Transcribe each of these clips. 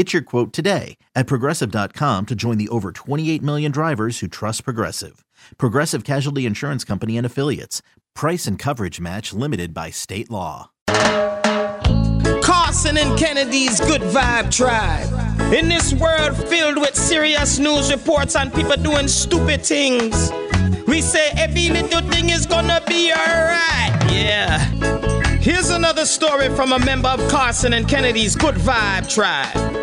Get your quote today at progressive.com to join the over 28 million drivers who trust Progressive. Progressive Casualty Insurance Company and Affiliates. Price and coverage match limited by state law. Karson and Kennedy's Good Vibe Tribe. In this world filled with serious news reports and people doing stupid things, we say every little thing is gonna be alright. Yeah. Here's another story from a member of Karson and Kennedy's Good Vibe Tribe.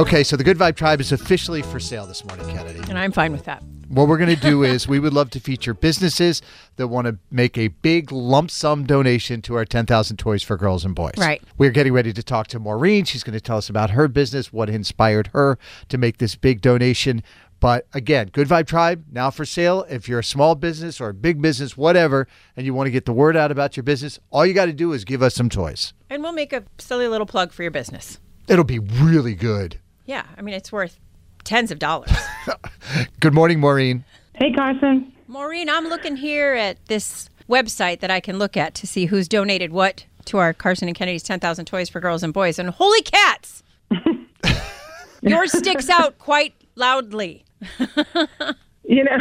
Okay, so the Good Vibe Tribe is officially for sale this morning, Kennedy. And I'm fine with that. What we're going to do is we would love to feature businesses that want to make a big lump sum donation to our 10,000 Toys for Girls and Boys. Right. We're getting ready to talk to Maureen. She's going to tell us about her business, what inspired her to make this big donation. But again, Good Vibe Tribe now for sale. If you're a small business or a big business, whatever, and you want to get the word out about your business, all you got to do is give us some toys. And we'll make a silly little plug for your business. It'll be really good. Yeah, I mean, it's worth tens of dollars. Good morning, Maureen. Hey, Karson. Maureen, I'm looking here at this website that I can look at to see who's donated what to our Karson and Kennedy's 10,000 Toys for Girls and Boys. And holy cats! Yours sticks out quite loudly. You know,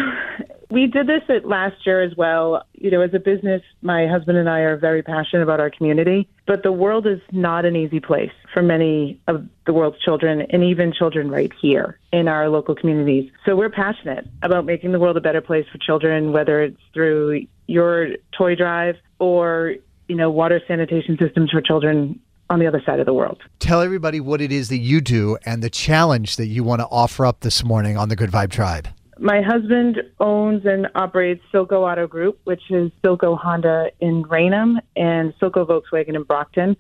we did this at last year as well. You know, as a business, my husband and I are very passionate about our community, but the world is not an easy place for many of the world's children and even children right here in our local communities. So we're passionate about making the world a better place for children, whether it's through your toy drive or, you know, water sanitation systems for children on the other side of the world. Tell everybody what it is that you do and the challenge that you want to offer up this morning on the Good Vibe Tribe. My husband owns and operates Silko Auto Group, which is Silko Honda in Raynham and Silko Volkswagen in Brockton.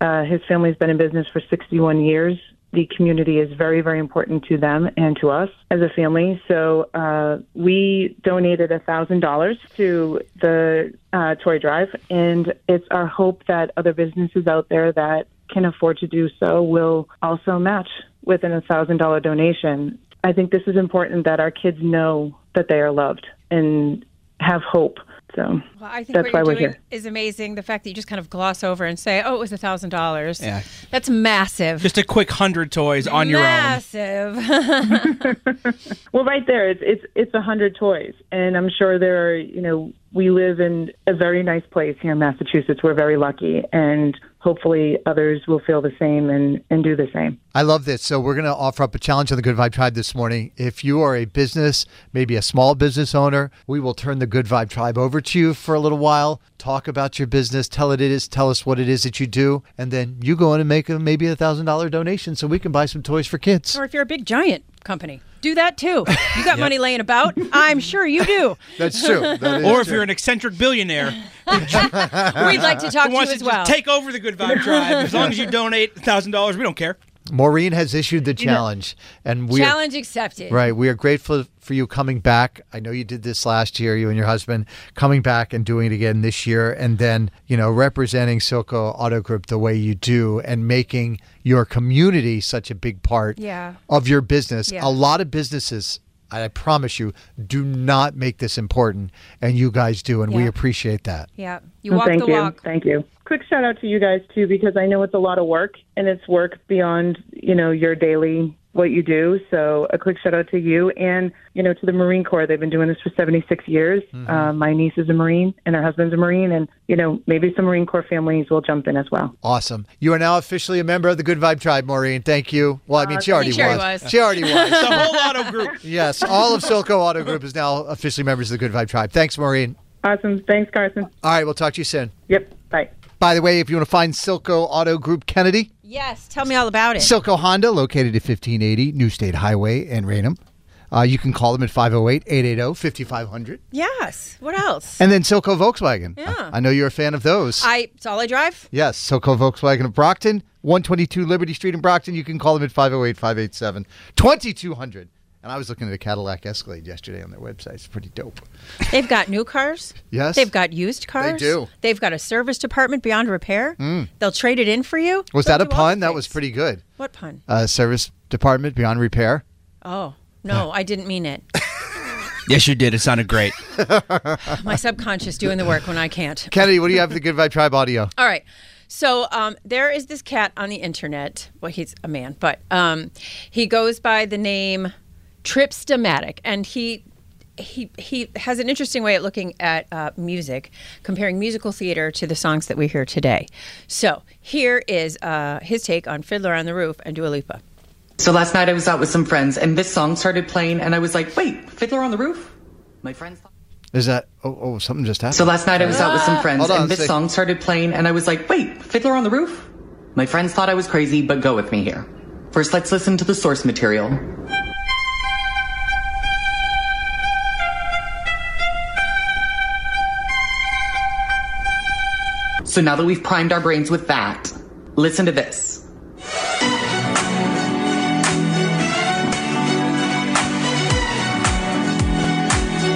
Uh, his family's been in business for 61 years. The community is very, very important to them and to us as a family. So uh, we donated $1,000 to the uh, toy drive, and it's our hope that other businesses out there that can afford to do so will also match with an $1,000 donation. I think this is important that our kids know that they are loved and have hope. So Well, I think that's what why you're we're here. is amazing. The fact that you just kind of gloss over and say, "Oh, it was a thousand dollars." Yeah. that's massive. Just a quick hundred toys on your own. massive. Well, right there, it's it's it's a hundred toys, and I'm sure there are. You know, we live in a very nice place here in Massachusetts. We're very lucky, and hopefully others will feel the same and and do the same. I love this. So we're going to offer up a challenge on the Good Vibe Tribe this morning. If you are a business, maybe a small business owner, we will turn the Good Vibe Tribe over to you for a little while. Talk about your business, tell it it is, tell us what it is that you do, and then you go in and make a maybe a thousand dollar donation so we can buy some toys for kids. or if you're a big giant company, do that too. You got money laying about. I'm sure you do. That's true. That is Or if true. you're an eccentric billionaire We'd like to talk who to you wants as to well. just take over the Good Vibe Tribe, as long as you donate thousand dollars, we don't care. Maureen has issued the challenge, and we are, Challenge accepted. right. We are grateful for you coming back. I know you did this last year, you and your husband coming back and doing it again this year, and then you know representing Silko Auto Group the way you do and making your community such a big part Yeah. of your business. Yeah. A lot of businesses. I promise you, do not make this important, and you guys do, and we appreciate that. Yeah, you Well, walk thank the you, walk. thank you. Quick shout out to you guys too, because I know it's a lot of work, and it's work beyond you know your daily what you do. So a quick shout out to you and you know to the Marine Corps. They've been doing this for 76 years. Uh, my niece is a Marine, and her husband's a Marine, and you know maybe some Marine Corps families will jump in as well. Awesome. You are now officially a member of the Good Vibe Tribe, Maureen. Thank you. Well, I mean, she already she already was. was. She already was. The whole auto group. yes, all of Silko Auto Group is now officially members of the Good Vibe Tribe. Thanks, Maureen. Awesome. Thanks, Karson. All right, we'll talk to you soon. Yep. Bye. By the way, if you want to find Silko Auto Group Kennedy, Yes, tell me all about it. Silko Honda, located at 1580 New State Highway in Raynham. Uh, you can call them at 508 880 5500. yes. What else? And then Silko Volkswagen. Yeah. I, I know you're a fan of those. I it's all I drive. yes, Silko Volkswagen of Brockton, 122 Liberty Street in Brockton. You can call them at 508 587 2200. And I was looking at a Cadillac Escalade yesterday on their website. It's pretty dope. They've got new cars. Yes. They've got used cars. They do. They've got a service department beyond repair. They'll trade it in for you. Was They'll that a do all the pun? That was pretty good. What pun? Uh, service department beyond repair. Oh no, I didn't mean it. Yes, you did. It sounded great. My subconscious doing the work when I can't. Kennedy, what do you have for the Good Vibe Tribe audio? All right. So um, there is this cat on the internet. Well, he's a man, but um, he goes by the name Tripstomatic, and he he he has an interesting way of looking at uh, music, comparing musical theater to the songs that we hear today. So here is uh, his take on Fiddler on the Roof and Dua Lipa. So last night I was out with some friends and this song started playing and I was like, wait, Fiddler on the Roof? My friends thought. Is that, oh, oh something just happened? So last night I was out with some friends on, and this say- song started playing and I was like, wait, Fiddler on the Roof? My friends thought I was crazy, but go with me here. First, let's listen to the source material. So now that we've primed our brains with that, listen to this.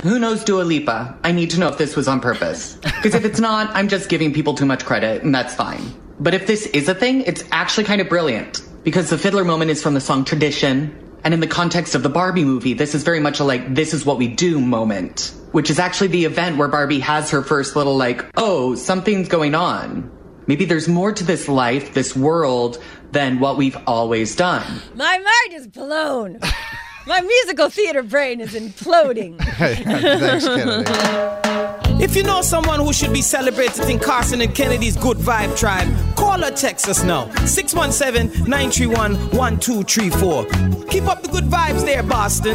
Who knows Dua Lipa? I need to know if this was on purpose. Because if it's not, I'm just giving people too much credit, and that's fine. But if this is a thing, it's actually kind of brilliant. Because the fiddler moment is from the song Tradition, and in the context of the Barbie movie, this is very much a like, this is what we do moment. Which is actually the event where Barbie has her first little like, oh, something's going on. Maybe there's more to this life, this world, than what we've always done. My mind is blown. My musical theater brain is imploding. Thanks, Kennedy. If you know someone who should be celebrated in Karson and Kennedy's Good Vibe Tribe, call or text us now. 617 931 1234. Keep up the good vibes there, Boston.